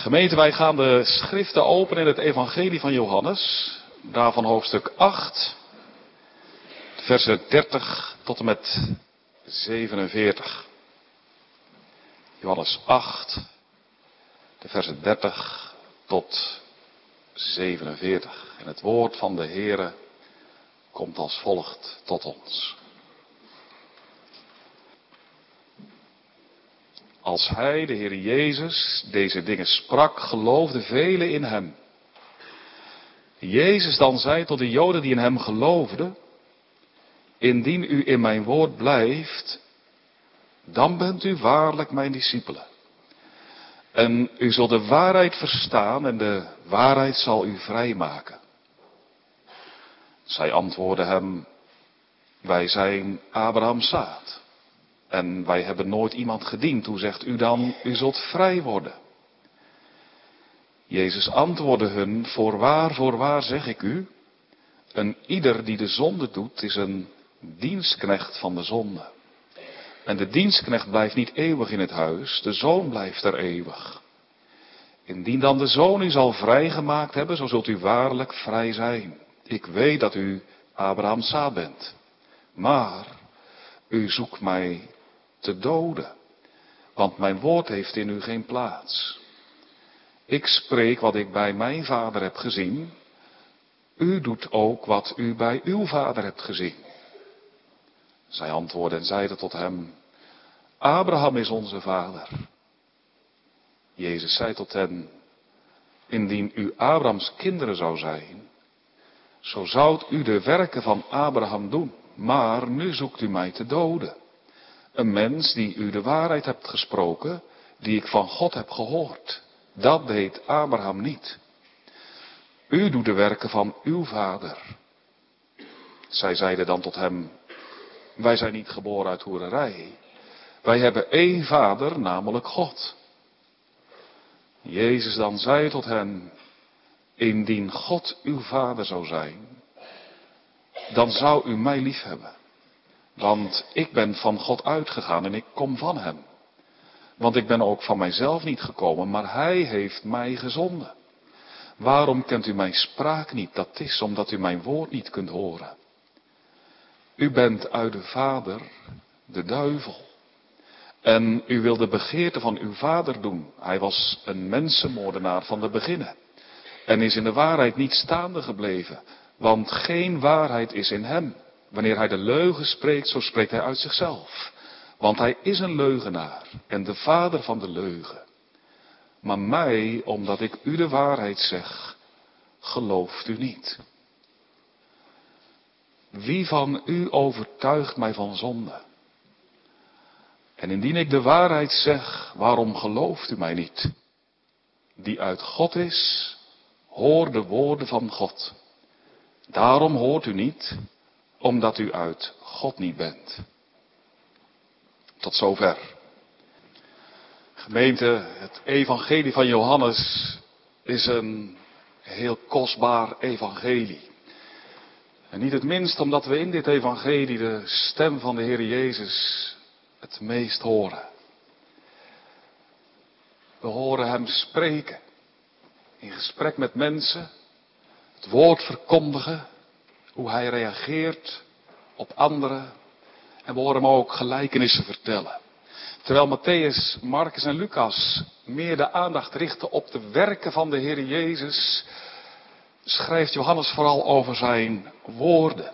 Gemeente, wij gaan de schriften openen in het Evangelie van Johannes. Daarvan hoofdstuk 8, versen 30 tot en met 47. Johannes 8, de versen 30 tot 47. En het woord van de Heere komt als volgt tot ons. Als hij, de Heer Jezus, deze dingen sprak, geloofden velen in hem. Jezus dan zei tot de Joden die in hem geloofden, indien u in mijn woord blijft, dan bent u waarlijk mijn discipelen. En u zult de waarheid verstaan en de waarheid zal u vrijmaken. Zij antwoordden hem, wij zijn Abraham's zaad. En wij hebben nooit iemand gediend. Hoe zegt u dan, u zult vrij worden? Jezus antwoordde hun, voorwaar, voorwaar zeg ik u, een ieder die de zonde doet, is een dienstknecht van de zonde. En de dienstknecht blijft niet eeuwig in het huis, de zoon blijft er eeuwig. Indien dan de zoon u zal vrijgemaakt hebben, zo zult u waarlijk vrij zijn. Ik weet dat u Abraham's zaad bent. Maar u zoekt mij te doden, want mijn woord heeft in u geen plaats. Ik spreek wat ik bij mijn vader heb gezien. U doet ook wat u bij uw vader hebt gezien. Zij antwoordden en zeiden tot hem, Abraham is onze vader. Jezus zei tot hen, indien u Abrahams kinderen zou zijn, zo zoudt u de werken van Abraham doen, maar nu zoekt u mij te doden. Een mens die u de waarheid hebt gesproken, die ik van God heb gehoord. Dat deed Abraham niet. U doet de werken van uw vader. Zij zeiden dan tot hem, wij zijn niet geboren uit hoererij. Wij hebben één vader, namelijk God. Jezus dan zei tot hen, indien God uw vader zou zijn, dan zou u mij lief hebben. Want ik ben van God uitgegaan en ik kom van Hem. Want ik ben ook van mijzelf niet gekomen, maar Hij heeft mij gezonden. Waarom kent u mijn spraak niet? Dat is omdat u mijn woord niet kunt horen. U bent uit de Vader, de duivel. En u wil de begeerte van uw vader doen. Hij was een mensenmoordenaar van de beginnen. En is in de waarheid niet staande gebleven. Want geen waarheid is in hem. Wanneer hij de leugen spreekt, zo spreekt hij uit zichzelf. Want hij is een leugenaar en de vader van de leugen. Maar mij, omdat ik u de waarheid zeg, gelooft u niet. Wie van u overtuigt mij van zonde? En indien ik de waarheid zeg, waarom gelooft u mij niet? Die uit God is, hoor de woorden van God. Daarom hoort u niet, omdat u uit God niet bent. Tot zover. Gemeente, het evangelie van Johannes is een heel kostbaar evangelie. En niet het minst omdat we in dit evangelie de stem van de Heer Jezus het meest horen. We horen Hem spreken, in gesprek met mensen, het woord verkondigen, hoe hij reageert op anderen. En we horen hem ook gelijkenissen vertellen. Terwijl Matthäus, Marcus en Lucas meer de aandacht richten op de werken van de Heer Jezus, schrijft Johannes vooral over zijn woorden.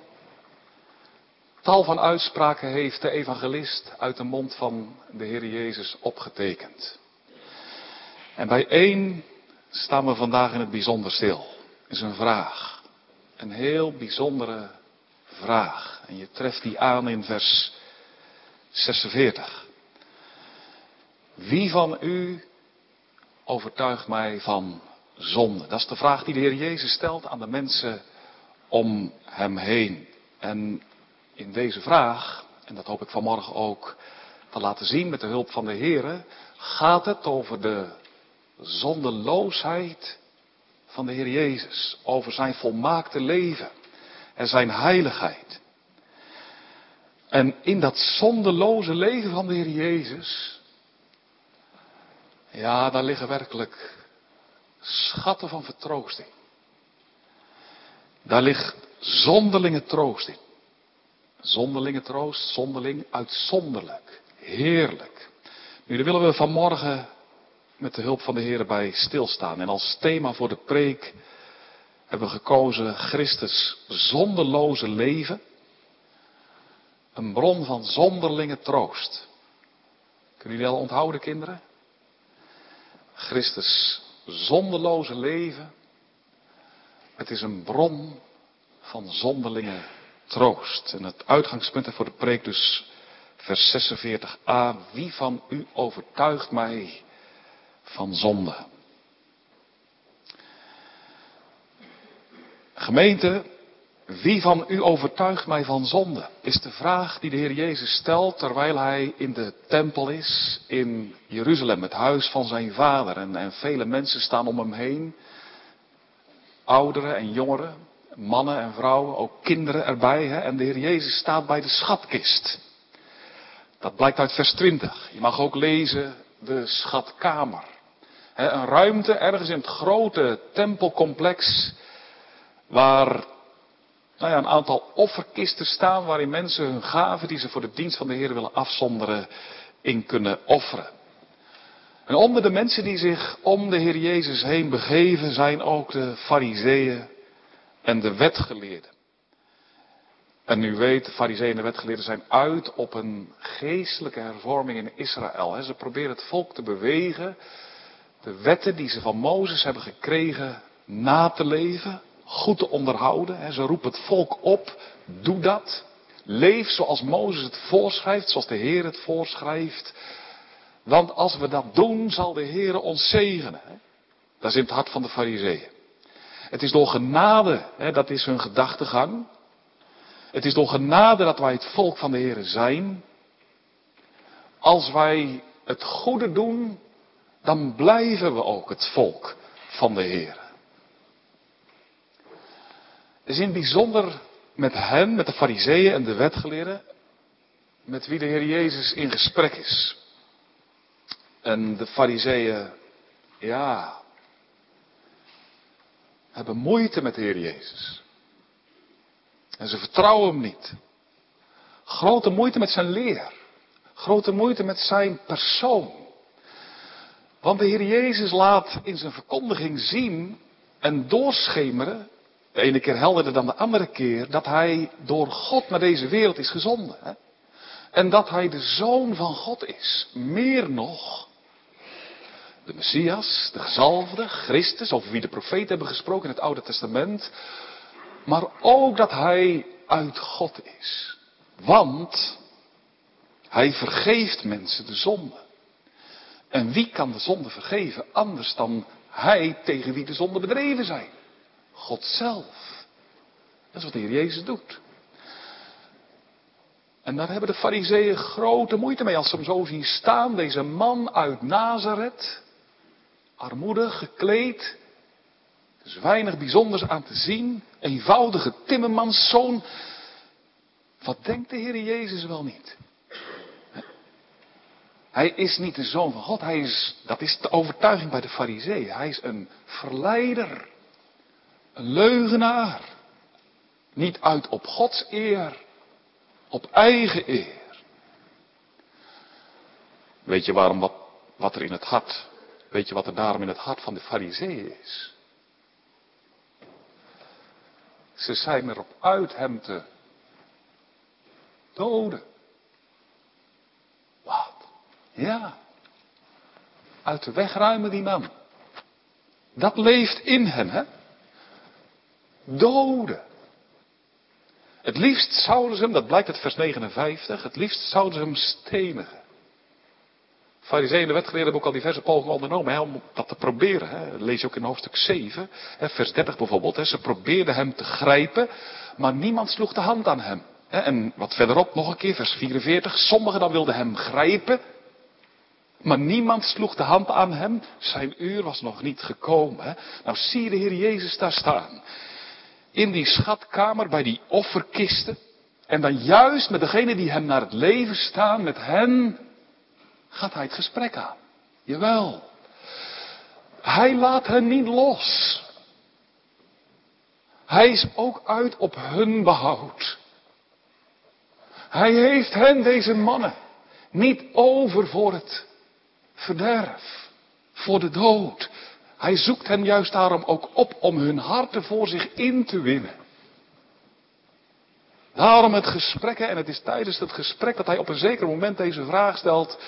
Tal van uitspraken heeft de evangelist uit de mond van de Heer Jezus opgetekend. En bij één staan we vandaag in het bijzonder stil. Is een vraag. Een heel bijzondere vraag. En je treft die aan in vers 46. Wie van u overtuigt mij van zonde? Dat is de vraag die de Heer Jezus stelt aan de mensen om hem heen. En in deze vraag, en dat hoop ik vanmorgen ook te laten zien met de hulp van de Heer, gaat het over de zondeloosheid van de Heer Jezus, over zijn volmaakte leven en zijn heiligheid. En in dat zondeloze leven van de Heer Jezus, ja, daar liggen werkelijk schatten van vertroosting. Daar ligt zonderlinge troost in. Zonderlinge troost, zonderling, uitzonderlijk, heerlijk. Nu, daar willen we vanmorgen met de hulp van de Heer bij stilstaan. En als thema voor de preek hebben we gekozen Christus zonderloze leven. Een bron van zonderlinge troost. Kunnen jullie al onthouden, kinderen? Christus zonderloze leven. Het is een bron van zonderlinge troost. En het uitgangspunt voor de preek dus vers 46a. Wie van u overtuigt mij van zonde? Gemeente, wie van u overtuigt mij van zonde? Is de vraag die de Heer Jezus stelt terwijl hij in de tempel is in Jeruzalem, het huis van zijn vader. En, en vele mensen staan om hem heen. Ouderen en jongeren, mannen en vrouwen, ook kinderen erbij. Hè? En de Heer Jezus staat bij de schatkist. Dat blijkt uit vers 20. Je mag ook lezen de schatkamer. Een ruimte ergens in het grote tempelcomplex waar nou ja, een aantal offerkisten staan waarin mensen hun gaven die ze voor de dienst van de Heer willen afzonderen in kunnen offeren. En onder de mensen die zich om de Heer Jezus heen begeven zijn ook de fariseeën en de wetgeleerden. En u weet, de fariseeën en de wetgeleerden zijn uit op een geestelijke hervorming in Israël. Ze proberen het volk te bewegen, de wetten die ze van Mozes hebben gekregen na te leven, goed te onderhouden. Ze roepen het volk op, doe dat. Leef zoals Mozes het voorschrijft, zoals de Heer het voorschrijft. Want als we dat doen, zal de Heer ons zegenen. Dat is in het hart van de fariseeën. Het is door genade, dat is hun gedachtegang. Het is door genade dat wij het volk van de Heer zijn. Als wij het goede doen, dan blijven we ook het volk van de Heer. Het is in bijzonder met hen, met de fariseeën en de wetgeleerden, met wie de Heer Jezus in gesprek is. En de fariseeën, ja, hebben moeite met de Heer Jezus. En ze vertrouwen hem niet. Grote moeite met zijn leer. Grote moeite met zijn persoon. Want de Heer Jezus laat in zijn verkondiging zien en doorschemeren de ene keer helderder dan de andere keer, dat hij door God naar deze wereld is gezonden. Hè? En dat hij de zoon van God is. Meer nog, de Messias, de gezalfde, Christus, over wie de profeten hebben gesproken in het Oude Testament. Maar ook dat hij uit God is. Want hij vergeeft mensen de zonde. En wie kan de zonde vergeven anders dan hij tegen wie de zonde bedreven zijn? God zelf. Dat is wat de Heer Jezus doet. En daar hebben de fariseeën grote moeite mee als ze hem zo zien staan. Deze man uit Nazareth. Armoedig gekleed. Dus weinig bijzonders aan te zien. Eenvoudige timmermanszoon. Wat denkt de Heer Jezus wel niet? Hij is niet de zoon van God. Hij is, dat is de overtuiging bij de fariseeën. Hij is een verleider. Een leugenaar. Niet uit op Gods eer, op eigen eer. Weet je waarom wat, wat er in het hart, weet je wat er daarom in het hart van de fariseeën is? Ze zijn erop uit hem te doden. Ja. Uit de weg ruimen die man. Dat leeft in hen, hè? doden. Het liefst zouden ze hem, dat blijkt uit vers 59, het liefst zouden ze hem stenigen. Farizeeën en de wetgeleerden hebben ook al diverse pogingen ondernomen hè, om dat te proberen. Hè. Dat lees je ook in hoofdstuk 7, hè, vers 30 bijvoorbeeld. Hè. Ze probeerden hem te grijpen, maar niemand sloeg de hand aan hem. En wat verderop nog een keer, vers 44. Sommigen dan wilden hem grijpen, maar niemand sloeg de hand aan hem. Zijn uur was nog niet gekomen. Nou zie de Heer Jezus daar staan in die schatkamer bij die offerkisten. En dan juist met degene die hem naar het leven staan, met hen gaat hij het gesprek aan. Jawel. Hij laat hen niet los. Hij is ook uit op hun behoud. Hij heeft hen, deze mannen, niet over voor het verderf, voor de dood. Hij zoekt hen juist daarom ook op om hun harten voor zich in te winnen. Daarom het gesprek, en het is tijdens het gesprek dat hij op een zeker moment deze vraag stelt.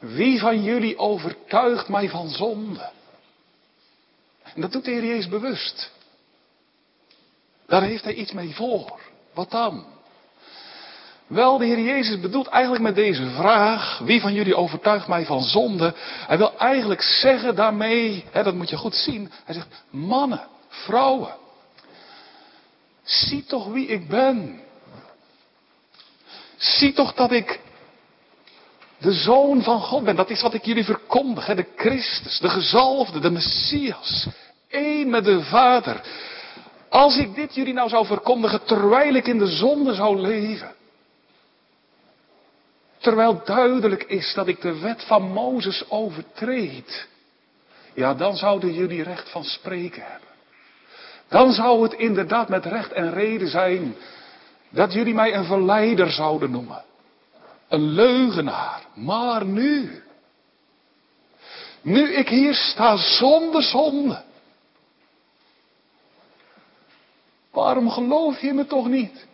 Wie van jullie overtuigt mij van zonde? En dat doet de Heer Jezus bewust. Daar heeft hij iets mee voor. Wat dan? Wel, de Heer Jezus bedoelt eigenlijk met deze vraag, wie van jullie overtuigt mij van zonde? Hij wil eigenlijk zeggen daarmee, hè, dat moet je goed zien, hij zegt, mannen, vrouwen, zie toch wie ik ben. Zie toch dat ik de zoon van God ben. Dat is wat ik jullie verkondig. Hè? De Christus, de gezalfde, de Messias. Eén met de Vader. Als ik dit jullie nou zou verkondigen terwijl ik in de zonde zou leven. Terwijl duidelijk is dat ik de wet van Mozes overtreed. Ja, dan zouden jullie recht van spreken hebben. Dan zou het inderdaad met recht en reden zijn dat jullie mij een verleider zouden noemen. Een leugenaar. Maar nu, nu ik hier sta zonder zonde. Waarom geloof je me toch niet?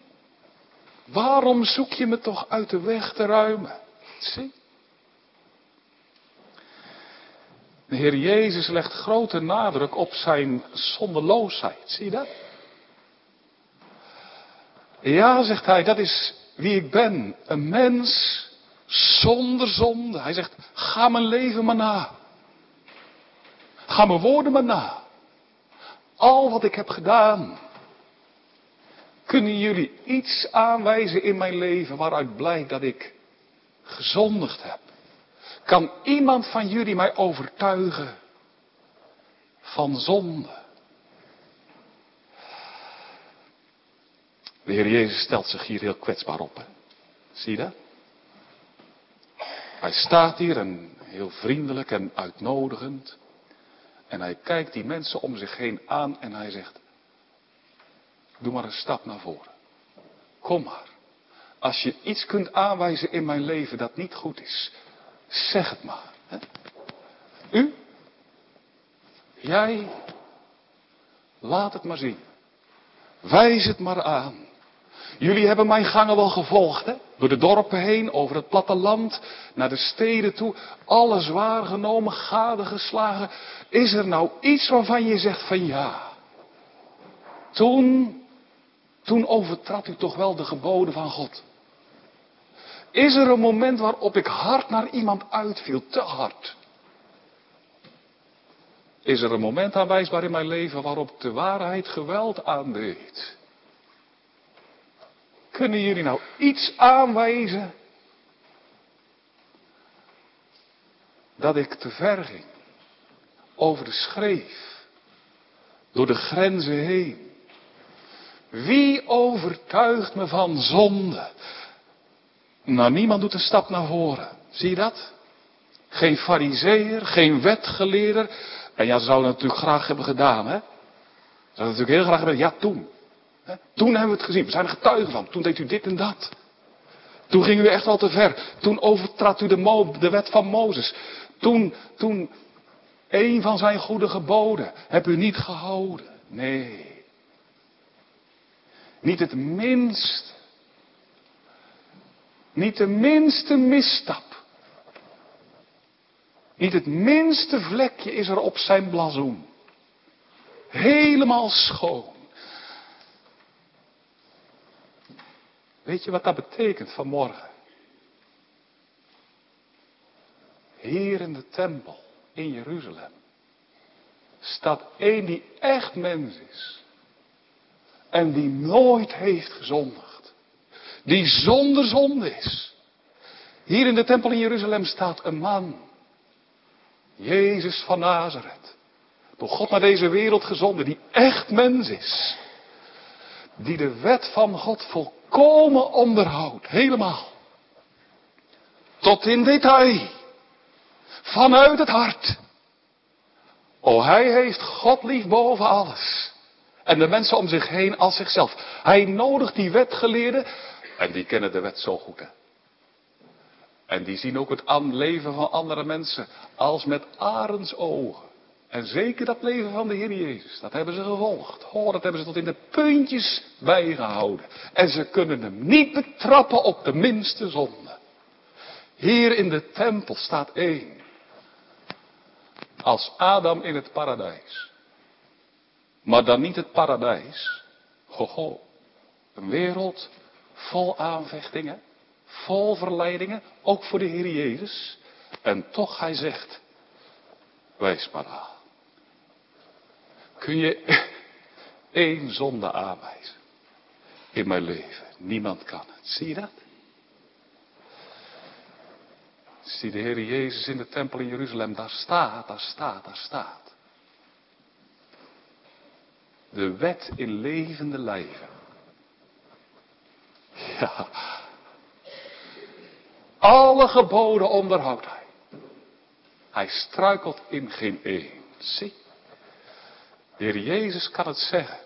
Waarom zoek je me toch uit de weg te ruimen? Zie. De Heer Jezus legt grote nadruk op zijn zondeloosheid. Zie je dat? Ja, zegt hij, dat is wie ik ben. Een mens zonder zonde. Hij zegt, ga mijn leven maar na. Ga mijn woorden maar na. Al wat ik heb gedaan. Kunnen jullie iets aanwijzen in mijn leven waaruit blijkt dat ik gezondigd heb? Kan iemand van jullie mij overtuigen van zonde? De Heer Jezus stelt zich hier heel kwetsbaar op. Zie je dat? Hij staat hier en heel vriendelijk en uitnodigend. En hij kijkt die mensen om zich heen aan en hij zegt, doe maar een stap naar voren. Kom maar. Als je iets kunt aanwijzen in mijn leven dat niet goed is, zeg het maar. Hè? U? Jij? Laat het maar zien. Wijs het maar aan. Jullie hebben mijn gangen wel gevolgd, hè? Door de dorpen heen, over het platteland, naar de steden toe. Alles waargenomen, gadegeslagen. Is er nou iets waarvan je zegt van ja? Toen, toen overtrad u toch wel de geboden van God. Is er een moment waarop ik hard naar iemand uitviel, te hard? Is er een moment aanwijsbaar in mijn leven waarop de waarheid geweld aandeed? Kunnen jullie nou iets aanwijzen dat ik te ver ging? Over de schreef, door de grenzen heen. Wie overtuigt me van zonde? Nou, niemand doet een stap naar voren. Zie je dat? Geen fariseer, geen wetgeleerder. En ja, ze zouden het natuurlijk graag hebben gedaan, hè? Ze zouden natuurlijk heel graag hebben, ja toen. Toen hebben we het gezien, we zijn er getuigen van. Toen deed u dit en dat. Toen ging u echt al te ver. Toen overtrad u de, de wet van Mozes. Toen, toen, een van zijn goede geboden heb u niet gehouden. Nee. Niet het minst. Niet de minste misstap. Niet het minste vlekje is er op zijn blazoen. Helemaal schoon. Weet je wat dat betekent vanmorgen? Hier in de tempel in Jeruzalem staat één die echt mens is. En die nooit heeft gezondigd. Die zonder zonde is. Hier in de tempel in Jeruzalem staat een man. Jezus van Nazareth. Door God naar deze wereld gezonden. Die echt mens is. Die de wet van God volkomen volkomen onderhoud. Helemaal. Tot in detail. Vanuit het hart. Oh, hij heeft God lief boven alles. En de mensen om zich heen als zichzelf. Hij nodigt die wetgeleerden. En die kennen de wet zo goed. En die zien ook het leven van andere mensen als met arends ogen. En zeker dat leven van de Heer Jezus, dat hebben ze gevolgd. Oh, dat hebben ze tot in de puntjes bijgehouden. En ze kunnen hem niet betrappen op de minste zonde. Hier in de tempel staat één. Als Adam in het paradijs. Maar dan niet het paradijs. Hoho. Een wereld vol aanvechtingen. Vol verleidingen. Ook voor de Heer Jezus. En toch hij zegt. Wees maar aan. Kun je één zonde aanwijzen. In mijn leven. Niemand kan het. Zie je dat? Zie de Heer Jezus in de tempel in Jeruzalem. Daar staat, daar staat, daar staat. De wet in levende lijven. Ja. Alle geboden onderhoudt hij. Hij struikelt in geen één. Zie. De Heer Jezus kan het zeggen.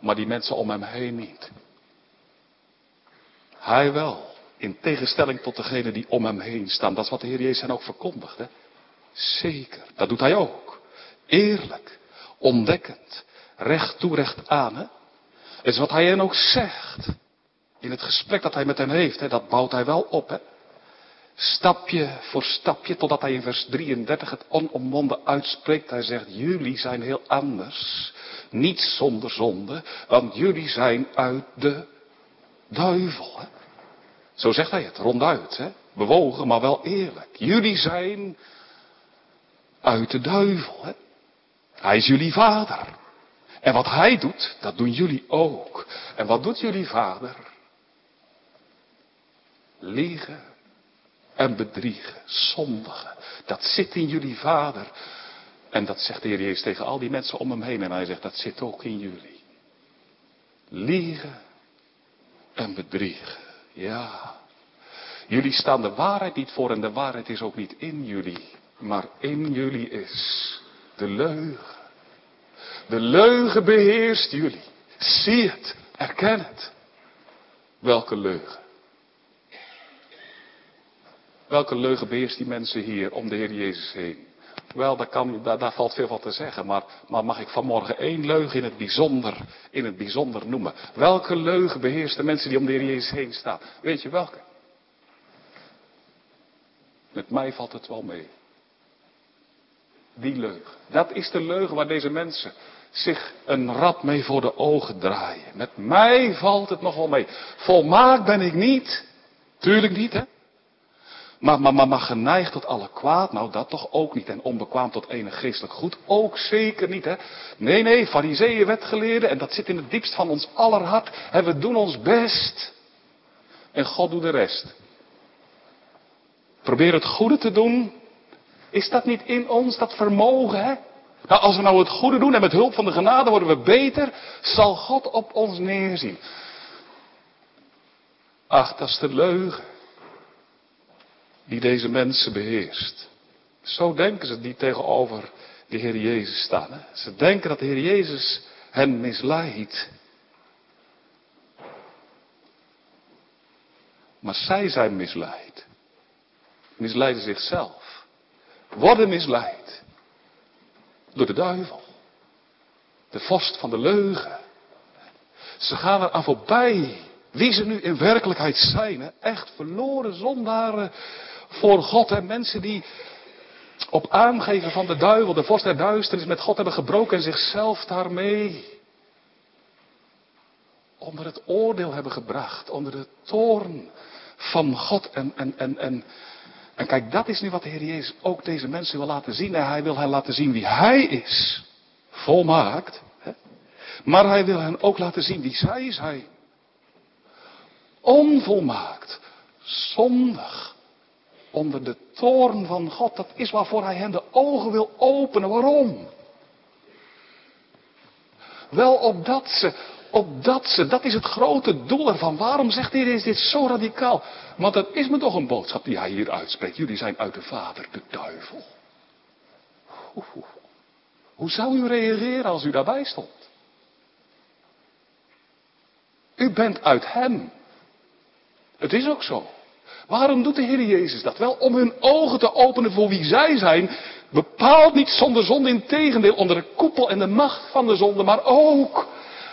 Maar die mensen om hem heen niet. Hij wel. In tegenstelling tot degenen die om hem heen staan. Dat is wat de Heer Jezus hen ook verkondigt. Hè? Zeker. Dat doet hij ook. Eerlijk. Ontdekkend. Recht toe, recht aan. Hè? Is wat hij hen ook zegt. In het gesprek dat hij met hen heeft. Hè? Dat bouwt hij wel op. Hè? Stapje voor stapje, totdat hij in vers 33 het onomwonden uitspreekt. Hij zegt, jullie zijn heel anders. Niet zonder zonde, want jullie zijn uit de duivel. Hè? Zo zegt hij het, ronduit. Hè? Bewogen, maar wel eerlijk. Jullie zijn uit de duivel. Hè? Hij is jullie vader. En wat hij doet, dat doen jullie ook. En wat doet jullie vader? Liegen en bedriegen, zondigen. Dat zit in jullie vader. En dat zegt de Heer Jezus tegen al die mensen om hem heen. En hij zegt, dat zit ook in jullie. Liegen en bedriegen. Ja. Jullie staan de waarheid niet voor en de waarheid is ook niet in jullie. Maar in jullie is de leugen. De leugen beheerst jullie. Zie het, erken het. Welke leugen? Welke leugen beheerst die mensen hier om de Heer Jezus heen? Wel, daar, kan, daar, valt veel van te zeggen, maar, maar, mag ik vanmorgen één leugen in het, bijzonder, in het bijzonder noemen? Welke leugen beheerst de mensen die om de Heer Jezus heen staan? Weet je welke? Met mij valt het wel mee. Die leugen. Dat is de leugen waar deze mensen zich een rad mee voor de ogen draaien. Met mij valt het nog wel mee. Volmaakt ben ik niet. Tuurlijk niet, hè? Maar, maar, maar, maar geneigd tot alle kwaad, nou dat toch ook niet. En onbekwaam tot enig geestelijk goed, ook zeker niet. Hè? Nee, nee, fariseeën, wetgeleerden, en dat zit in het diepst van ons aller hart. En we doen ons best. En God doet de rest. Probeer het goede te doen. Is dat niet in ons, dat vermogen, hè? Nou, als we nou het goede doen en met hulp van de genade worden we beter, zal God op ons neerzien. Ach, dat is de leugen die deze mensen beheerst. Zo denken ze die tegenover de Heer Jezus staan. Hè? Ze denken dat de Heer Jezus hen misleidt. Maar zij zijn misleid. Misleiden zichzelf. Worden misleid. Door de duivel. De vorst van de leugen. Ze gaan er aan voorbij. Wie ze nu in werkelijkheid zijn. Echt verloren zondaren voor God en mensen die op aangeven van de duivel, de vorst der duisternis, met God hebben gebroken en zichzelf daarmee onder het oordeel hebben gebracht, onder de toorn van God. En, en, en, en, en kijk, dat is nu wat de Heer Jezus ook deze mensen wil laten zien. En hij wil hen laten zien wie Hij is. Volmaakt. Hè? Maar hij wil hen ook laten zien wie zij zijn. Onvolmaakt. Zondig onder de toorn van God. Dat is waarvoor hij hen de ogen wil openen. Waarom? Wel opdat ze, opdat ze, dat is het grote doel ervan. Waarom zegt hij is dit zo radicaal? Want dat is me toch een boodschap die hij hier uitspreekt. Jullie zijn uit de vader, de duivel. Hoe zou u reageren als u daarbij stond? U bent uit Hem. Het is ook zo. Waarom doet de Heer Jezus dat? Wel om hun ogen te openen voor wie zij zijn. Bepaald niet zonder zonde, in tegendeel onder de koepel en de macht van de zonde, maar ook,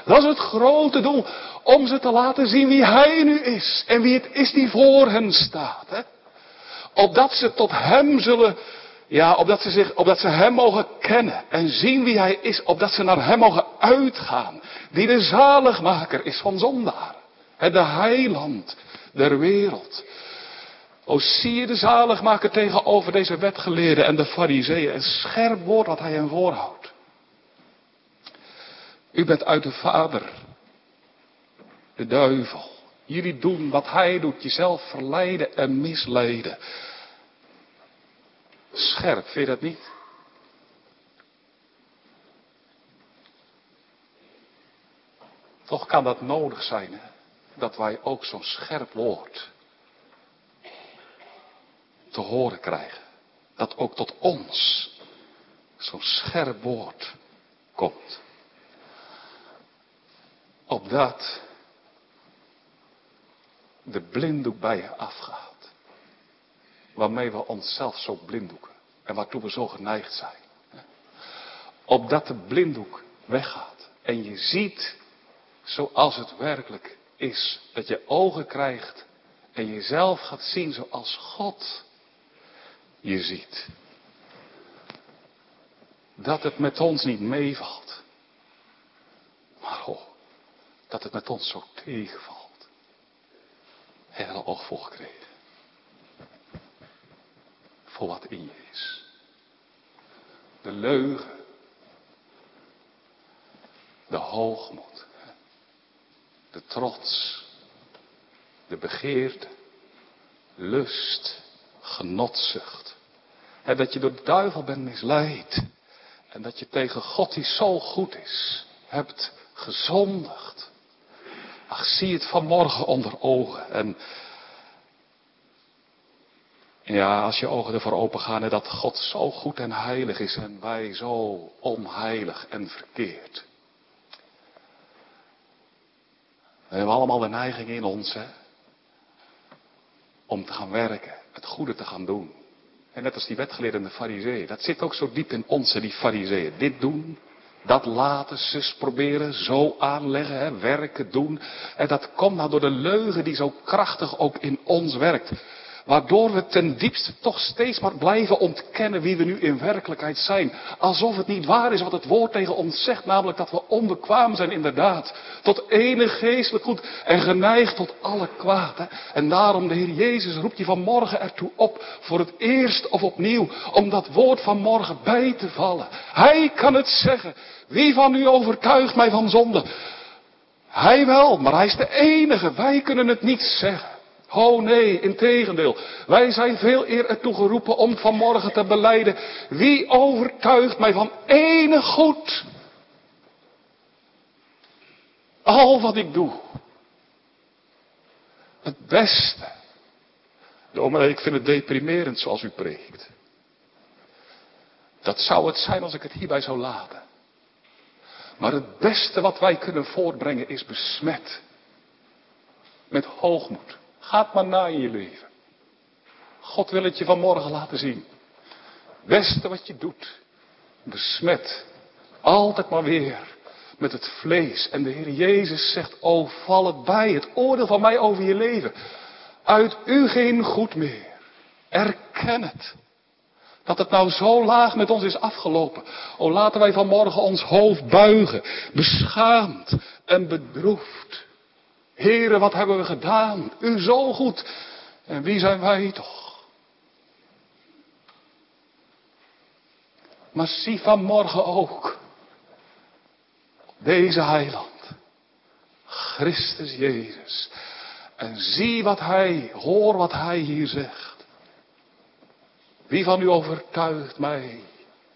dat is het grote doel, om ze te laten zien wie Hij nu is en wie het is die voor hen staat. Hè? Opdat ze tot Hem zullen, ja, opdat ze, zich, opdat ze Hem mogen kennen en zien wie Hij is, opdat ze naar Hem mogen uitgaan, die de zaligmaker is van zondaren. De heiland der wereld. O zie je de zaligmaker tegenover deze wetgeleerden en de fariseeën. Een scherp woord wat hij hen voorhoudt. U bent uit de vader. De duivel. Jullie doen wat hij doet. Jezelf verleiden en misleiden. Scherp, vind je dat niet? Toch kan dat nodig zijn, dat wij ook zo'n scherp woord te horen krijgen. Dat ook tot ons zo'n scherp woord komt. Opdat de blinddoek bij je afgaat. Waarmee we onszelf zo blinddoeken. En waartoe we zo geneigd zijn. Opdat de blinddoek weggaat. En je ziet zoals het werkelijk is. Dat je ogen krijgt en jezelf gaat zien zoals God je ziet. Dat het met ons niet meevalt. Dat het met ons zo tegenvalt. We er oog gekregen. Voor wat in je is. De leugen. De hoogmoed. De trots. De begeerte. Lust. Genotzucht. En dat je door de duivel bent misleid. En dat je tegen God die zo goed is, hebt gezondigd. Zie het vanmorgen onder ogen. En ja, als je ogen ervoor open gaan en dat God zo goed en heilig is en wij zo onheilig en verkeerd. We hebben allemaal de neiging in ons, hè, om te gaan werken, het goede te gaan doen. En net als die wetgeleerden de fariseeën. Dat zit ook zo diep in ons, die fariseeën. Dit doen, dat laten, zus proberen, zo aanleggen, hè, werken, doen. En dat komt nou door de leugen die zo krachtig ook in ons werkt. Waardoor we ten diepste toch steeds maar blijven ontkennen wie we nu in werkelijkheid zijn. Alsof het niet waar is wat het woord tegen ons zegt, namelijk dat we onbekwaam zijn inderdaad. Tot enig geestelijk goed en geneigd tot alle kwaad. En daarom de Heer Jezus roept je vanmorgen ertoe op, voor het eerst of opnieuw, om dat woord van morgen bij te vallen. Hij kan het zeggen. Wie van u overtuigt mij van zonde? Hij wel, maar hij is de enige. Wij kunnen het niet zeggen. Oh nee, integendeel. Wij zijn veel eer ertoe geroepen om vanmorgen te beleiden. Wie overtuigt mij van enig goed? Al wat ik doe. Het beste. Dominee, ik vind het deprimerend zoals u preekt. Dat zou het zijn als ik het hierbij zou laten. Maar het beste wat wij kunnen voortbrengen is besmet. Met hoogmoed. Gaat maar na in je leven. God wil het je vanmorgen laten zien. Beste wat je doet. Besmet. Altijd maar weer. Met het vlees. En de Heer Jezus zegt, oh val het bij. Het oordeel van mij over je leven. Uit u geen goed meer. Erken het. Dat het nou zo laag met ons is afgelopen. O laten wij vanmorgen ons hoofd buigen. Beschaamd en bedroefd. Heren, wat hebben we gedaan? U zo goed. En wie zijn wij toch? Maar zie vanmorgen ook deze heiland. Christus Jezus. En zie wat hij, hoor wat hij hier zegt. Wie van u overtuigt mij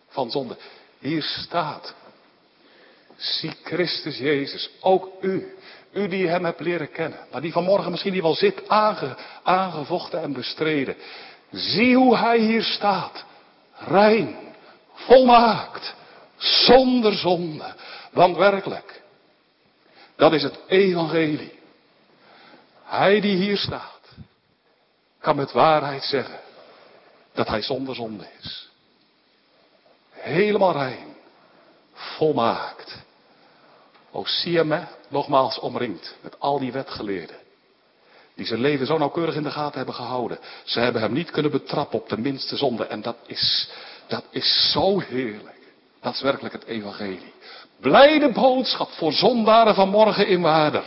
van zonde? Hier staat. Zie Christus Jezus, ook u. U die hem hebt leren kennen, maar die vanmorgen misschien die wel zit, aange, aangevochten en bestreden. Zie hoe hij hier staat. Rein, volmaakt, zonder zonde. Want werkelijk, dat is het evangelie. Hij die hier staat, kan met waarheid zeggen dat hij zonder zonde is. Helemaal rein, volmaakt. O, zie je me nogmaals omringd met al die wetgeleerden. Die zijn leven zo nauwkeurig in de gaten hebben gehouden. Ze hebben hem niet kunnen betrappen op de minste zonde. En dat is, dat is zo heerlijk. Dat is werkelijk het evangelie. Blijde boodschap voor zondaren van morgen in waarder.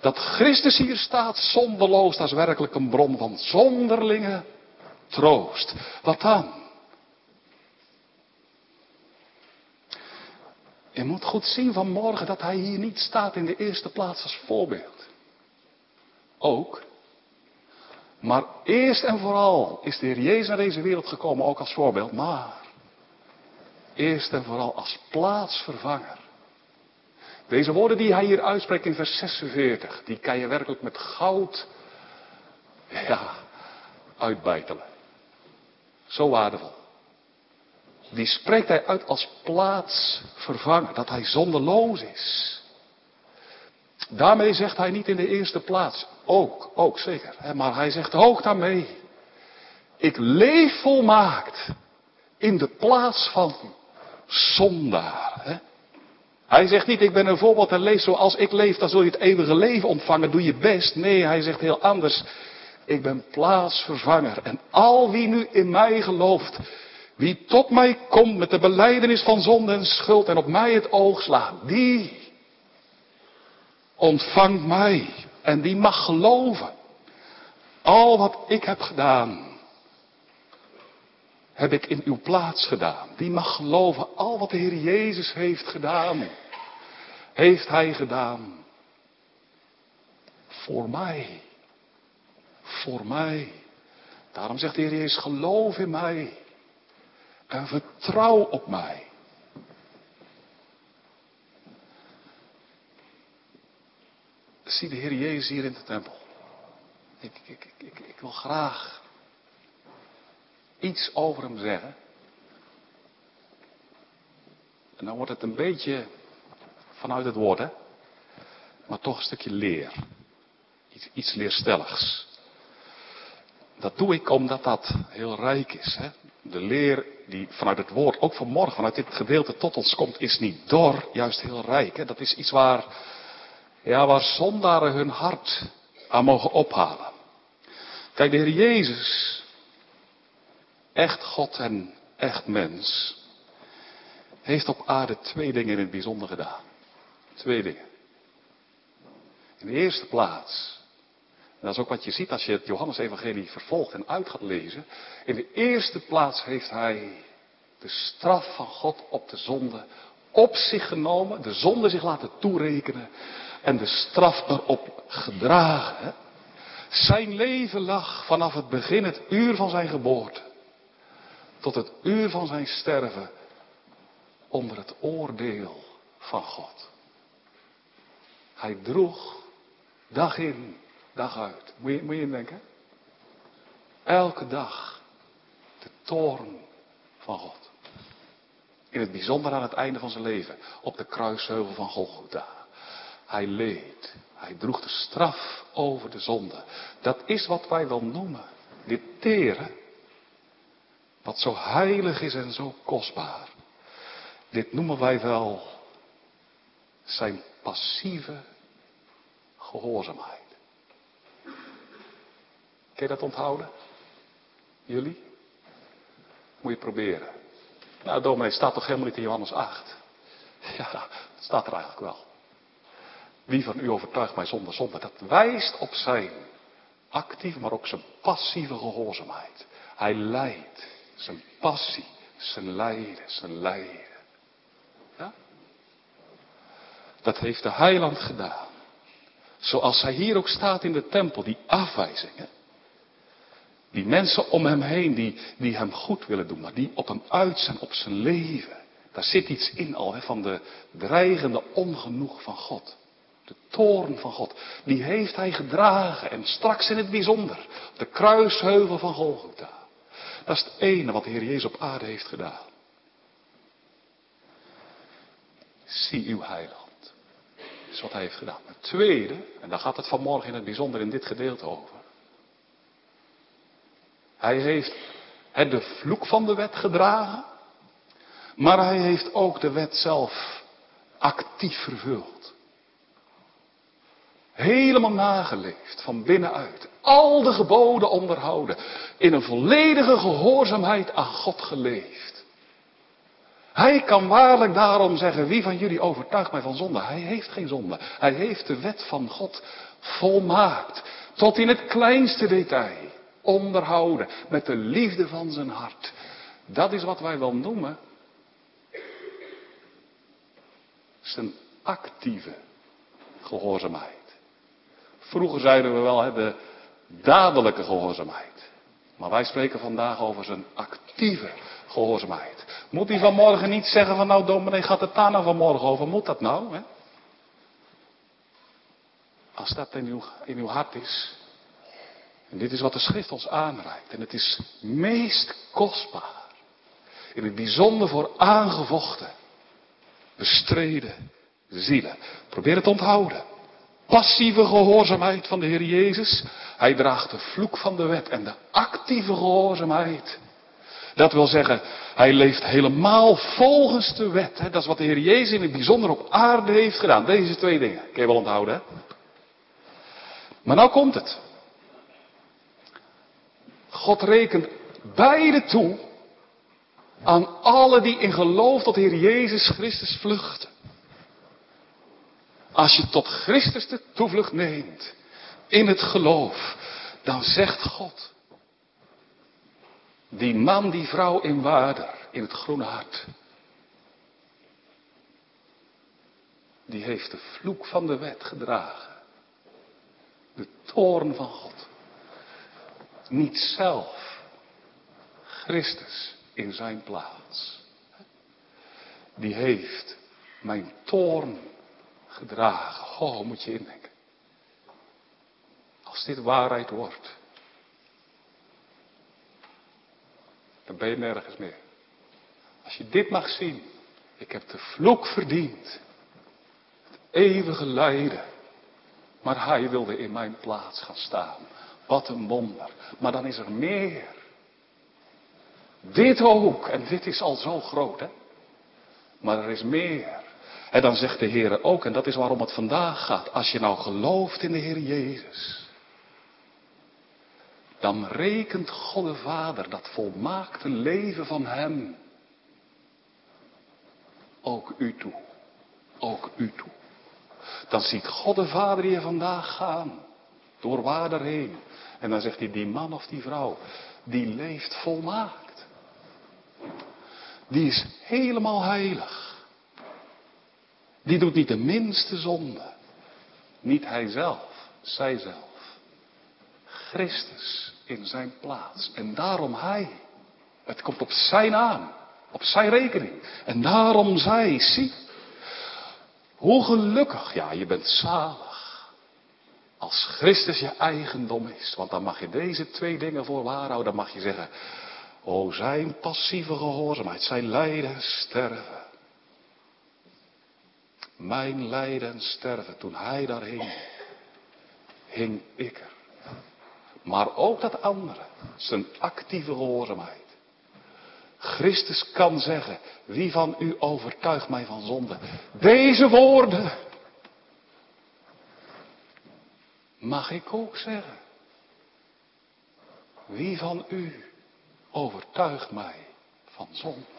Dat Christus hier staat zonderloos, dat is werkelijk een bron van zonderlinge troost. Wat dan? Je moet goed zien vanmorgen dat hij hier niet staat in de eerste plaats als voorbeeld. Ook. Maar eerst en vooral is de Heer Jezus naar deze wereld gekomen ook als voorbeeld. Maar eerst en vooral als plaatsvervanger. Deze woorden die hij hier uitspreekt in vers 46, die kan je werkelijk met goud, ja, uitbijtelen. Zo waardevol. Die spreekt hij uit als plaatsvervanger, dat hij zonderloos is. Daarmee zegt hij niet in de eerste plaats, ook, ook zeker, maar hij zegt ook daarmee, ik leef volmaakt in de plaats van zondaar. Hè. Hij zegt niet, ik ben een voorbeeld en leef zoals ik leef, dan zul je het eeuwige leven ontvangen, doe je best. Nee, hij zegt heel anders, ik ben plaatsvervanger. En al wie nu in mij gelooft, wie tot mij komt met de beleidenis van zonde en schuld en op mij het oog slaat, die ontvangt mij. En die mag geloven. Al wat ik heb gedaan, heb ik in uw plaats gedaan. Die mag geloven, al wat de Heer Jezus heeft gedaan, heeft Hij gedaan. Voor mij. Voor mij. Daarom zegt de Heer Jezus, geloof in mij. En vertrouw op mij. Zie de Heer Jezus hier in de tempel. Ik, ik, ik, ik, wil graag iets over hem zeggen. En dan wordt het een beetje vanuit het woord, hè? Maar toch een stukje leer. Iets, iets leerstelligs. Dat doe ik omdat dat heel rijk is. Hè? De leer die vanuit het woord, ook vanmorgen, vanuit dit gedeelte tot ons komt, is niet door, juist heel rijk. Hè? Dat is iets waar, ja, waar zondaren hun hart aan mogen ophalen. Kijk, de Heer Jezus, echt God en echt mens, heeft op aarde twee dingen in het bijzonder gedaan. Twee dingen. In de eerste plaats dat is ook wat je ziet als je het Johannes-evangelie vervolgt en uit gaat lezen. In de eerste plaats heeft hij de straf van God op de zonde op zich genomen, de zonde zich laten toerekenen en de straf erop gedragen. Zijn leven lag vanaf het begin, het uur van zijn geboorte, tot het uur van zijn sterven, onder het oordeel van God. Hij droeg dag in, dag uit. Moet je, moet je indenken? Elke dag de toorn van God. In het bijzonder aan het einde van zijn leven. Op de kruisheuvel van Golgotha. Hij leed. Hij droeg de straf over de zonde. Dat is wat wij wel noemen. Dit teren. Wat zo heilig is en zo kostbaar. Dit noemen wij wel zijn passieve gehoorzaamheid. Kun je dat onthouden? Jullie? Moet je proberen. Nou, dominee, staat toch helemaal niet in Johannes 8? Ja, staat er eigenlijk wel. Wie van u overtuigt mij zonder zonde? Dat wijst op zijn actieve, maar ook zijn passieve gehoorzaamheid. Hij leidt. Zijn passie, zijn lijden, zijn lijden. Ja? Dat heeft de heiland gedaan. Zoals hij hier ook staat in de tempel, die afwijzingen. Die mensen om hem heen die, die hem goed willen doen, maar die op hem uit zijn, op zijn leven. Daar zit iets in al hè, van de dreigende ongenoeg van God. De toorn van God. Die heeft hij gedragen en straks in het bijzonder. De kruisheuvel van Golgotha. Dat is het ene wat de Heer Jezus op aarde heeft gedaan. zie uw heiland. Dat is wat hij heeft gedaan. Het tweede, en daar gaat het vanmorgen in het bijzonder in dit gedeelte over. Hij heeft het de vloek van de wet gedragen, maar hij heeft ook de wet zelf actief vervuld. Helemaal nageleefd, van binnenuit. Al de geboden onderhouden. In een volledige gehoorzaamheid aan God geleefd. Hij kan waarlijk daarom zeggen, wie van jullie overtuigt mij van zonde? Hij heeft geen zonde. Hij heeft de wet van God volmaakt. Tot in het kleinste detail. Onderhouden. Met de liefde van zijn hart. Dat is wat wij wel noemen. Zijn actieve gehoorzaamheid. Vroeger zeiden we wel de dadelijke gehoorzaamheid. Maar wij spreken vandaag over zijn actieve gehoorzaamheid. Moet hij vanmorgen niet zeggen van nou dominee gaat het daar nou vanmorgen over. Moet dat nou? Hè? Als dat in uw, in uw hart is. En dit is wat de schrift ons aanreikt. En het is meest kostbaar. In het bijzonder voor aangevochten, bestreden zielen. Probeer het te onthouden passieve gehoorzaamheid van de Heer Jezus. Hij draagt de vloek van de wet en de actieve gehoorzaamheid. Dat wil zeggen, hij leeft helemaal volgens de wet. Dat is wat de Heer Jezus in het bijzonder op aarde heeft gedaan. Deze twee dingen. Kun je wel onthouden, hè? Maar nou komt het. God rekent beide toe aan alle die in geloof tot Heer Jezus Christus vluchten. Als je tot Christus de toevlucht neemt in het geloof, dan zegt God, die man, die vrouw in Waarder, in het groene hart, die heeft de vloek van de wet gedragen. De toorn van God. Niet zelf. Christus in zijn plaats. Die heeft mijn toorn gedragen. Oh, moet je indenken. Als dit waarheid wordt, dan ben je nergens meer. Als je dit mag zien, ik heb de vloek verdiend. Het eeuwige lijden. Maar hij wilde in mijn plaats gaan staan. Wat een wonder. Maar dan is er meer. Dit ook. En dit is al zo groot, hè. Maar er is meer. En dan zegt de Heer ook, en dat is waarom het vandaag gaat, als je nou gelooft in de Heer Jezus, dan rekent God de Vader dat volmaakte leven van Hem ook u toe. Ook u toe. Dan ziet God de Vader je vandaag gaan, door waar heen. En dan zegt hij, die man of die vrouw, die leeft volmaakt. Die is helemaal heilig. Die doet niet de minste zonde. Niet hijzelf, zijzelf. Christus in zijn plaats. En daarom hij. Het komt op zijn naam. Op zijn rekening. En daarom zij. Zie. Hoe gelukkig. Ja, je bent zalig. Als Christus je eigendom is. Want dan mag je deze twee dingen voor waar houden. Dan mag je zeggen. O zijn passieve gehoorzaamheid. Zijn lijden sterven. Mijn lijden en sterven, toen hij daar hing, hing ik er. Maar ook dat andere, zijn actieve gehoorzaamheid. Christus kan zeggen, wie van u overtuigt mij van zonde? Deze woorden mag ik ook zeggen. Wie van u overtuigt mij van zonde?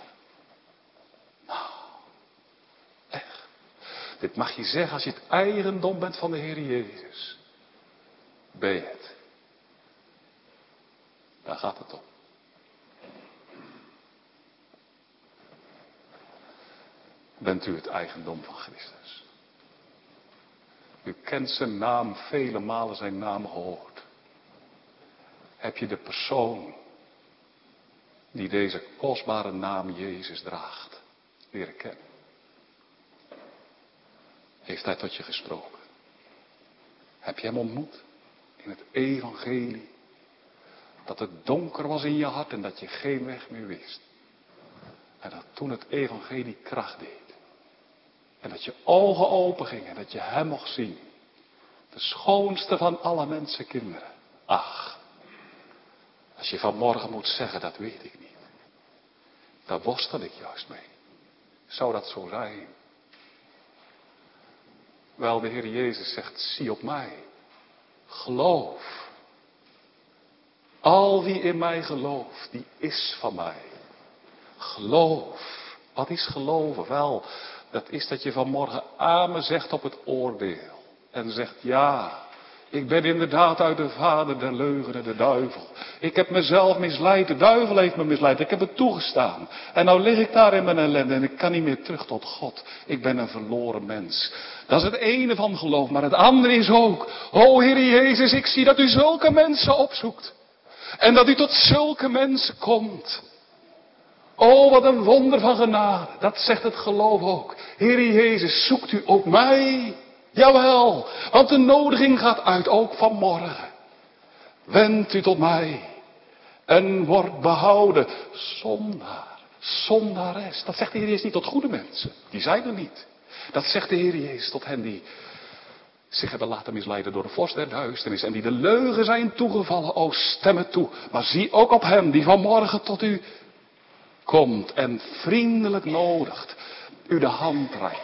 Dit mag je zeggen als je het eigendom bent van de Heer Jezus. Ben je het. Daar gaat het om. Bent u het eigendom van Christus? U kent zijn naam, vele malen zijn naam gehoord. Heb je de persoon die deze kostbare naam Jezus draagt leren kennen? heeft hij tot je gesproken? Heb je hem ontmoet in het evangelie? Dat het donker was in je hart en dat je geen weg meer wist. En dat toen het evangelie kracht deed. En dat je ogen open gingen en dat je hem mocht zien. De schoonste van alle mensenkinderen. Ach, als je vanmorgen moet zeggen, dat weet ik niet. Daar worstel ik juist mee. Zou dat zo zijn? Wel, de Heer Jezus zegt, zie op mij. Geloof. Al wie in mij gelooft, die is van mij. Geloof. Wat is geloven? Wel, dat is dat je vanmorgen amen zegt op het oordeel. En zegt ja, ik ben inderdaad uit de vader der leugen de duivel. Ik heb mezelf misleid, de duivel heeft me misleid, ik heb het toegestaan. En nou lig ik daar in mijn ellende en ik kan niet meer terug tot God. Ik ben een verloren mens. Dat is het ene van geloof, maar het andere is ook, o Heer Jezus, ik zie dat u zulke mensen opzoekt. En dat u tot zulke mensen komt. Oh, wat een wonder van genade. Dat zegt het geloof ook. Heer Jezus, zoekt u ook mij? Jawel, want de nodiging gaat uit ook vanmorgen. Wend u tot mij en wordt behouden zondaar, zondares. Dat zegt de Heer Jezus niet tot goede mensen. Die zijn er niet. Dat zegt de Heer Jezus tot hen die zich hebben laten misleiden door de vorst der duisternis en die de leugen zijn toegevallen. O, stem het toe. Maar zie ook op hem die vanmorgen tot u komt en vriendelijk nodigt, u de hand reikt.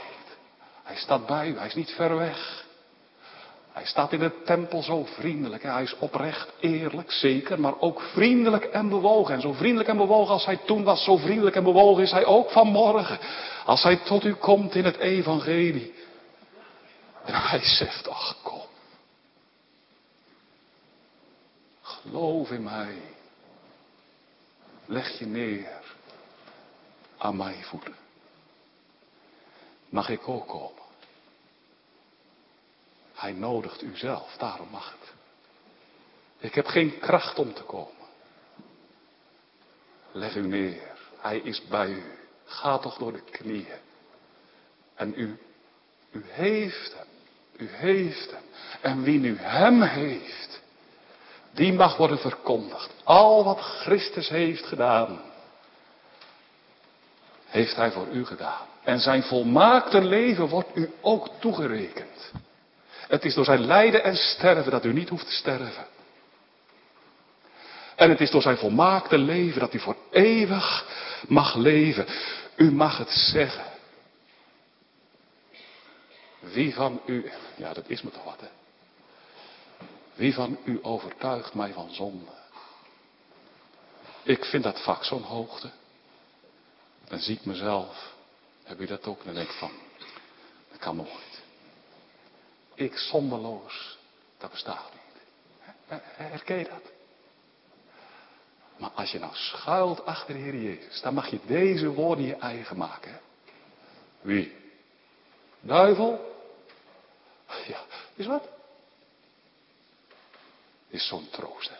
Hij staat bij u, hij is niet ver weg. Hij staat in de tempel zo vriendelijk. Hij is oprecht, eerlijk, zeker, maar ook vriendelijk en bewogen. En zo vriendelijk en bewogen als hij toen was, zo vriendelijk en bewogen is hij ook vanmorgen. Als hij tot u komt in het evangelie. En hij zegt, ach kom. Geloof in mij. Leg je neer aan mijn voeten. Mag ik ook komen? Hij nodigt u zelf, daarom mag het. Ik heb geen kracht om te komen. Leg u neer, hij is bij u. Ga toch door de knieën. En u, u heeft hem. U heeft hem. En wie nu hem heeft, die mag worden verkondigd. Al wat Christus heeft gedaan, heeft hij voor u gedaan. En zijn volmaakte leven wordt u ook toegerekend. Het is door zijn lijden en sterven dat u niet hoeft te sterven. En het is door zijn volmaakte leven dat u voor eeuwig mag leven. U mag het zeggen. Wie van u, ja dat is me toch wat hè. Wie van u overtuigt mij van zonde? Ik vind dat vak zo'n hoogte. Dan zie ik mezelf. Heb je dat ook? Dan denk ik van, dat kan nooit. Ik zonderloos, dat bestaat niet. Herken je dat? Maar als je nou schuilt achter de Heer Jezus, dan mag je deze woorden je eigen maken. Wie? Duivel? Ja, is wat? Is zo'n troost.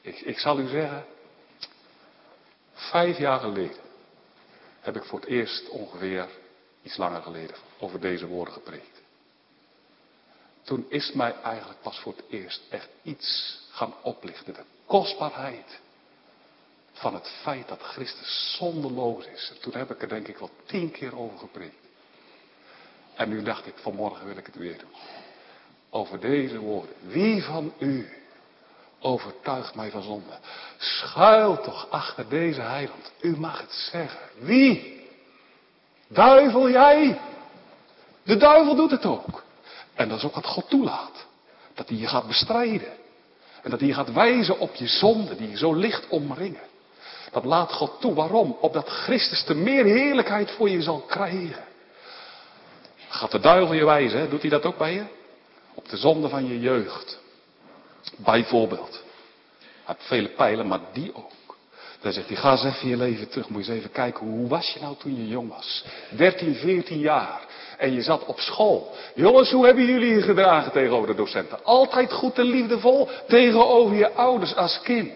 Ik, ik zal u zeggen, vijf jaar geleden heb ik voor het eerst ongeveer iets langer geleden over deze woorden gepreekt. Toen is mij eigenlijk pas voor het eerst echt iets gaan oplichten. De kostbaarheid van het feit dat Christus zonderloos is. toen heb ik er denk ik wel tien keer over gepreekt. En nu dacht ik, vanmorgen wil ik het weer doen. Over deze woorden. Wie van u overtuigt mij van zonde. Schuil toch achter deze heiland. U mag het zeggen. Wie? Duivel jij? De duivel doet het ook. En dat is ook wat God toelaat. Dat hij je gaat bestrijden. En dat hij je gaat wijzen op je zonde die je zo licht omringen. Dat laat God toe. Waarom? Opdat Christus te meer heerlijkheid voor je zal krijgen. Gaat de duivel je wijzen, hè? doet hij dat ook bij je? Op de zonde van je jeugd. Bijvoorbeeld. Hij heeft vele pijlen, maar die ook. Dan zegt hij, ga eens even je leven terug. Moet je eens even kijken, hoe was je nou toen je jong was? 13, 14 jaar. En je zat op school. Jongens, hoe hebben jullie je gedragen tegenover de docenten? Altijd goed en liefdevol tegenover je ouders als kind.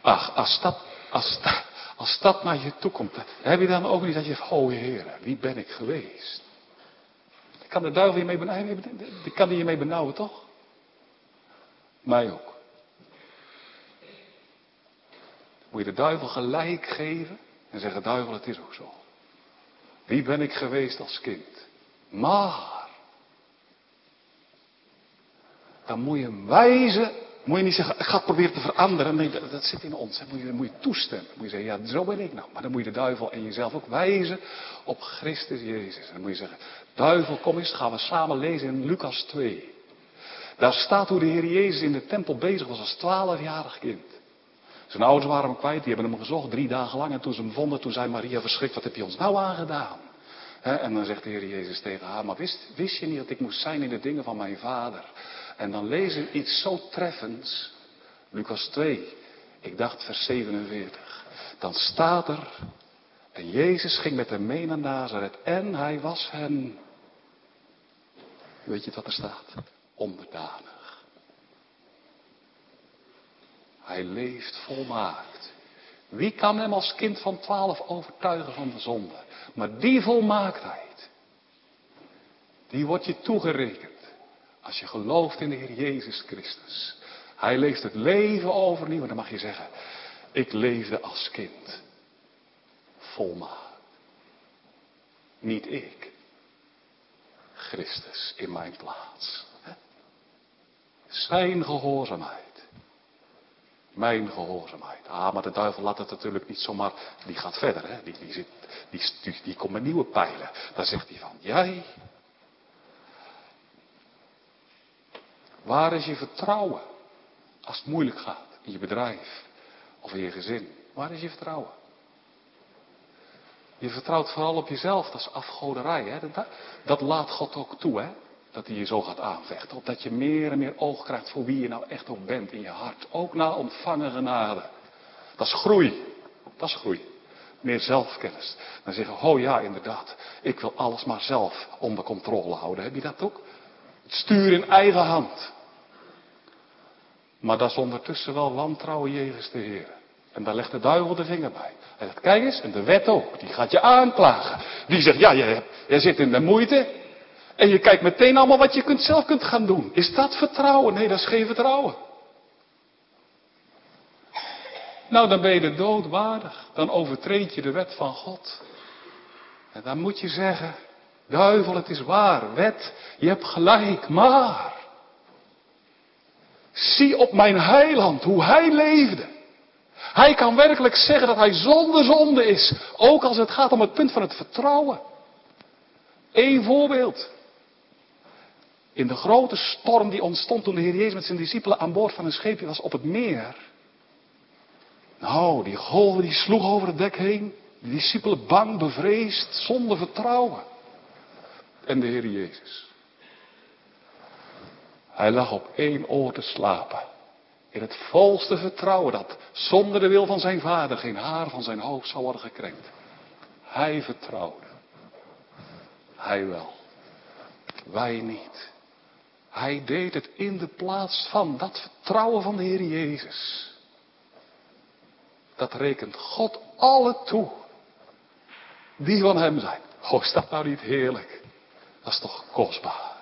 Ach, als dat, als dat, als dat naar je toe komt, heb je dan ook niet dat je, oh heren, wie ben ik geweest? Kan de duivel mee benauwen? Kan die je mee benauwen, toch? Mij ook. Moet je de duivel gelijk geven en zeggen, duivel, het is ook zo. Wie ben ik geweest als kind? Maar. Dan moet je wijzen. Moet je niet zeggen, ik ga het proberen te veranderen. Nee, dat, dat zit in ons. Dan moet je, moet je toestemmen. Dan moet je zeggen, ja, zo ben ik nou. Maar dan moet je de duivel en jezelf ook wijzen op Christus Jezus. En dan moet je zeggen, duivel, kom eens, gaan we samen lezen in Lucas 2. Daar staat hoe de Heer Jezus in de tempel bezig was als twaalfjarig kind. Zijn ouders waren hem kwijt, die hebben hem gezocht drie dagen lang. En toen ze hem vonden, toen zei Maria verschrikt, wat heb je ons nou aangedaan? en dan zegt de Heer Jezus tegen haar, maar wist, wist je niet dat ik moest zijn in de dingen van mijn vader? En dan lezen we iets zo treffends. Lucas 2, ik dacht vers 47. Dan staat er, en Jezus ging met hem mee naar Nazareth en hij was hen. Weet je wat er staat? Onderdanig. Hij leeft volmaakt. Wie kan hem als kind van twaalf overtuigen van de zonde? Maar die volmaaktheid, die wordt je toegerekend als je gelooft in de Heer Jezus Christus. Hij leeft het leven overnieuw. En dan mag je zeggen, ik leefde als kind. Volmaakt. Niet ik. Christus in mijn plaats. Zijn gehoorzaamheid. Mijn gehoorzaamheid. Ah, maar de duivel laat het natuurlijk niet zomaar. Die gaat verder, hè? Die, die, zit, die, die, die komt met nieuwe pijlen. Dan zegt hij van: Jij. Waar is je vertrouwen? Als het moeilijk gaat in je bedrijf of in je gezin. Waar is je vertrouwen? Je vertrouwt vooral op jezelf, dat is afgoderij. Hè? Dat, dat laat God ook toe, hè? Dat hij je zo gaat aanvechten. Opdat je meer en meer oog krijgt voor wie je nou echt ook bent in je hart. Ook na ontvangen genade. Dat is groei. Dat is groei. Meer zelfkennis. Dan zeggen, oh ja, inderdaad. Ik wil alles maar zelf onder controle houden. Heb je dat ook? Het stuur in eigen hand. Maar dat is ondertussen wel wantrouwen jegens de Heer. En daar legt de duivel de vinger bij. Hij zegt, kijk eens, en de wet ook, die gaat je aanklagen. Die zegt, ja, jij, jij zit in de moeite. En je kijkt meteen allemaal wat je kunt, zelf kunt gaan doen. Is dat vertrouwen? Nee, dat is geen vertrouwen. Nou, dan ben je de dood waardig. Dan overtreed je de wet van God. En dan moet je zeggen, duivel, het is waar, wet, je hebt gelijk, maar. Zie op mijn heiland hoe hij leefde. Hij kan werkelijk zeggen dat hij zonder zonde is. Ook als het gaat om het punt van het vertrouwen. Eén voorbeeld. In de grote storm die ontstond toen de Heer Jezus met zijn discipelen aan boord van een scheepje was op het meer. Nou, die golven die sloegen over het dek heen. De discipelen bang, bevreesd, zonder vertrouwen. En de Heer Jezus. Hij lag op één oor te slapen. In het volste vertrouwen dat zonder de wil van zijn vader geen haar van zijn hoofd zou worden gekrenkt. Hij vertrouwde. Hij wel. Wij niet. Hij deed het in de plaats van dat vertrouwen van de Heer Jezus. Dat rekent God alle toe. Die van Hem zijn. Oh, is dat nou niet heerlijk? Dat is toch kostbaar.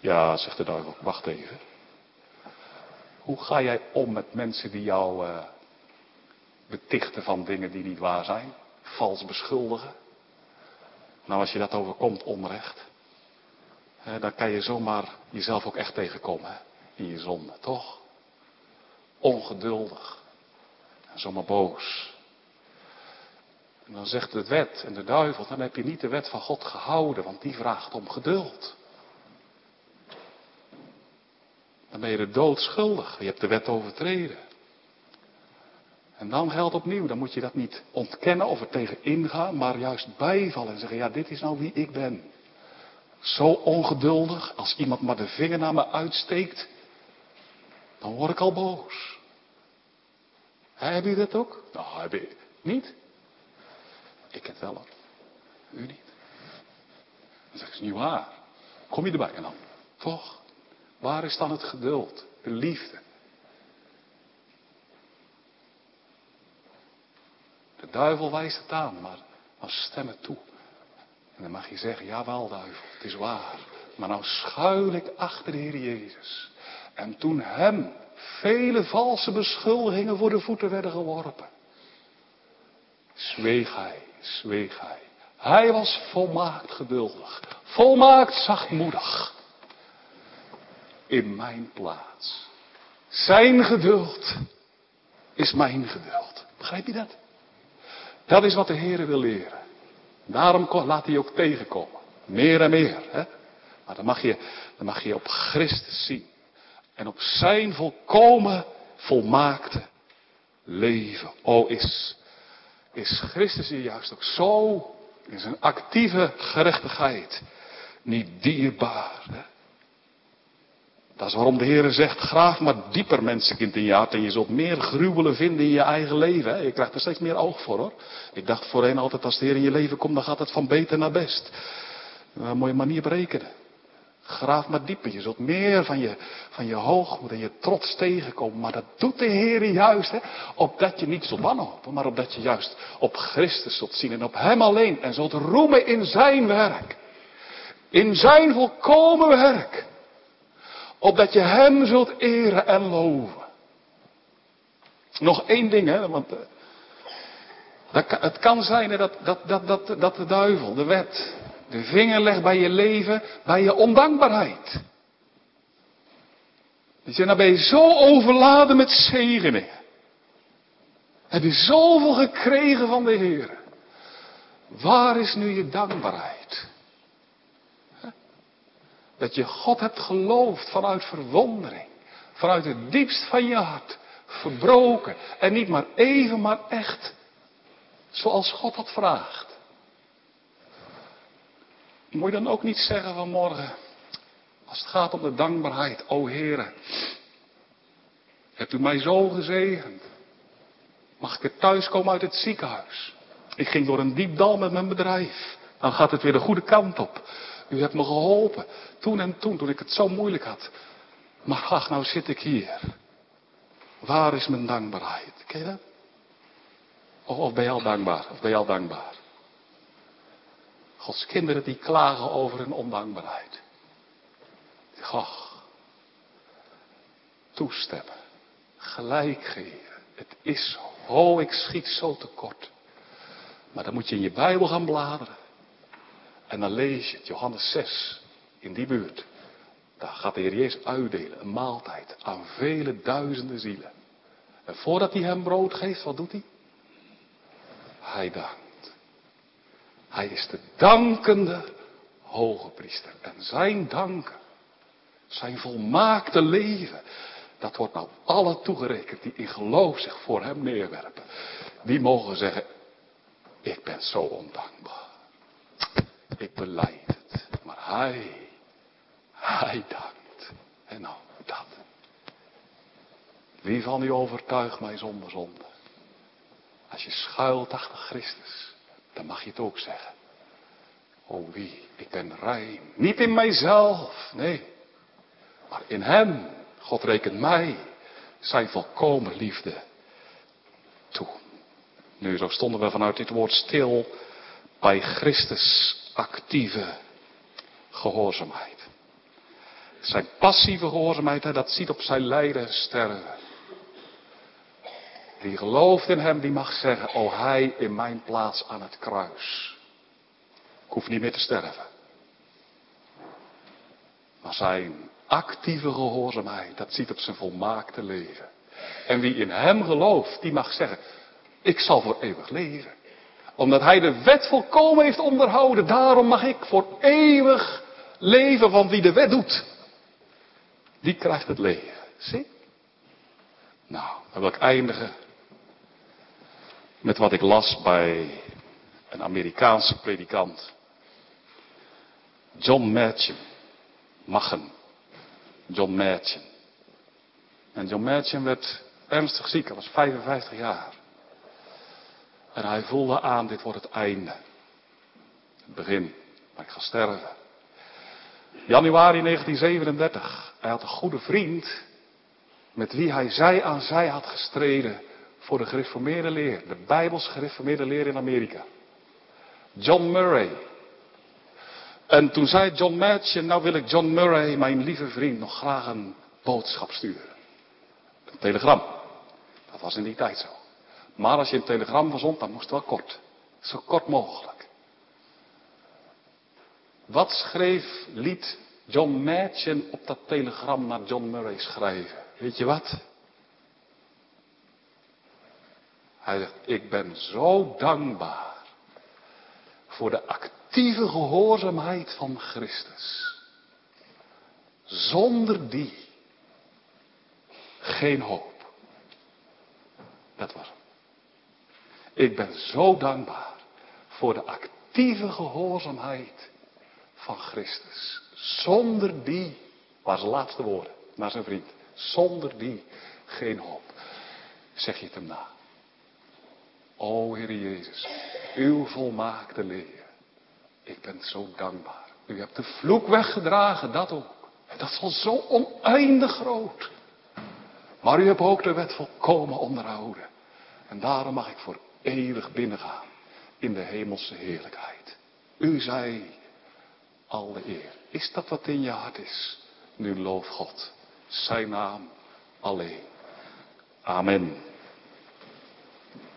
Ja, zegt de duivel, wacht even. Hoe ga jij om met mensen die jou uh, betichten van dingen die niet waar zijn? Vals beschuldigen? Nou, als je dat overkomt, onrecht. Dan kan je zomaar jezelf ook echt tegenkomen in je zonde, toch? Ongeduldig. Zomaar boos. En dan zegt de wet en de duivel, dan heb je niet de wet van God gehouden, want die vraagt om geduld. Dan ben je de dood schuldig. Je hebt de wet overtreden. En dan geldt opnieuw, dan moet je dat niet ontkennen of er tegen ingaan, maar juist bijvallen en zeggen, ja, dit is nou wie ik ben. Zo ongeduldig, als iemand maar de vinger naar me uitsteekt, dan word ik al boos. Heb je dat ook? Nou, heb je niet? Ik het wel. U niet. Dan zeg ik, is niet waar. Kom je erbij en dan? Toch? Waar is dan het geduld, de liefde? De duivel wijst het aan, maar, maar stem het toe. En dan mag je zeggen, jawel duivel, het is waar. Maar nou schuil ik achter de Heer Jezus. En toen hem vele valse beschuldigingen voor de voeten werden geworpen. zweeg hij, zweeg hij. Hij was volmaakt geduldig, volmaakt zachtmoedig. In mijn plaats. Zijn geduld is mijn geduld. Begrijp je dat? Dat is wat de Heer wil leren. Daarom laat hij ook tegenkomen. Meer en meer. Hè? Maar dan mag, je, dan mag je op Christus zien. En op zijn volkomen volmaakte leven. O, is, is Christus hier juist ook zo in zijn actieve gerechtigheid niet dierbaar. Hè? Dat is waarom de Heer zegt, graaf maar dieper mensenkind in je hart en je zult meer gruwelen vinden in je eigen leven. Je krijgt er steeds meer oog voor hoor. Ik dacht voorheen altijd als de Heer in je leven komt, dan gaat het van beter naar best. Een mooie manier berekenen. Graaf maar dieper. Je zult meer van je, van je hoogmoed en je trots tegenkomen. Maar dat doet de Heer juist. Hè, opdat je niet zult wanhopen. Maar opdat je juist op Christus zult zien. En op Hem alleen. En zult roemen in Zijn werk. In Zijn volkomen werk. Opdat je Hem zult eren en loven. Nog één ding, hè, want uh, het kan zijn dat, dat, dat, dat, dat de duivel, de wet, de vinger legt bij je leven, bij je ondankbaarheid. Dus je, nou ben je zo overladen met zegeningen. Heb je zoveel gekregen van de Heer. Waar is nu je dankbaarheid? Dat je God hebt geloofd vanuit verwondering. Vanuit het diepst van je hart. Verbroken. En niet maar even, maar echt. Zoals God had vraagt. Moet je dan ook niet zeggen vanmorgen, als het gaat om de dankbaarheid, o Heere, hebt u mij zo gezegend. Mag ik weer thuiskomen uit het ziekenhuis? Ik ging door een diep dal met mijn bedrijf. Dan gaat het weer de goede kant op. U hebt me geholpen. Toen en toen, toen ik het zo moeilijk had. Maar ach, nou zit ik hier. Waar is mijn dankbaarheid? Ken je dat? Of, ben je al dankbaar? Of ben je al dankbaar? Gods kinderen die klagen over hun ondankbaarheid. Och, toestemmen. Gelijk geven. Het is zo. Oh, ik schiet zo tekort. Maar dan moet je in je Bijbel gaan bladeren. En dan lees je het, Johannes 6, in die buurt. Daar gaat de Heer Jezus uitdelen, een maaltijd aan vele duizenden zielen. En voordat hij hem brood geeft, wat doet hij? Hij dankt. Hij is de dankende hoge priester. En zijn danken, zijn volmaakte leven, dat wordt nou alle toegerekend die in geloof zich voor hem neerwerpen. Die mogen zeggen, ik ben zo ondankbaar. Ik beleid het. Maar hij, hij dankt. En nou, dat. Wie van u overtuigt mij zonder zonde? Als je schuilt achter Christus dan mag je het ook zeggen. O wie, ik ben rein. Niet in mijzelf, nee. Maar in Hem. God rekent mij zijn volkomen liefde toe. Nu, zo stonden we vanuit dit woord stil bij Christus actieve gehoorzaamheid. Zijn passieve gehoorzaamheid, dat ziet op zijn lijden sterven. Die gelooft in hem, die mag zeggen, o hij in mijn plaats aan het kruis. Ik hoef niet meer te sterven. Maar zijn actieve gehoorzaamheid, dat ziet op zijn volmaakte leven. En wie in hem gelooft, die mag zeggen, ik zal voor eeuwig leven. Omdat hij de wet volkomen heeft onderhouden, daarom mag ik voor eeuwig leven. Want wie de wet doet, die krijgt het leven. Zie? Nou, dan wil ik eindigen met wat ik las bij een Amerikaanse predikant. John Matchen. Machen. John Matchen. En John Matchen werd ernstig ziek, hij was 55 jaar. En hij voelde aan, dit wordt het einde. Het begin, maar ik ga sterven. Januari 1937. Hij had een goede vriend met wie hij zij aan zij had gestreden voor de gereformeerde leer, de bijbels gereformeerde leer in Amerika. John Murray. En toen zei John Matchen, nou wil ik John Murray, mijn lieve vriend, nog graag een boodschap sturen. Een telegram. Dat was in die tijd zo. Maar als je een telegram verzond, dan moest het wel kort. Zo kort mogelijk. Wat schreef, liet John Madgen op dat telegram naar John Murray schrijven? Weet je wat? Hij zegt, ik ben zo dankbaar voor de actieve gehoorzaamheid van Christus. Zonder die geen hoop. Dat was hem. Ik ben zo dankbaar voor de actieve gehoorzaamheid van Christus. Zonder die, was zijn laatste woorden naar zijn vriend. Zonder die geen hoop. Zeg je het hem na. O Heer Jezus, uw volmaakte leer. Ik ben zo dankbaar. U hebt de vloek weggedragen, dat ook. Dat is al zo oneindig groot. Maar u hebt ook de wet volkomen onderhouden. En daarom mag ik voor eeuwig binnengaan in de hemelse heerlijkheid. U zei alle eer. Is dat wat in je hart is? Nu loof God. Zijn naam alleen. Amen.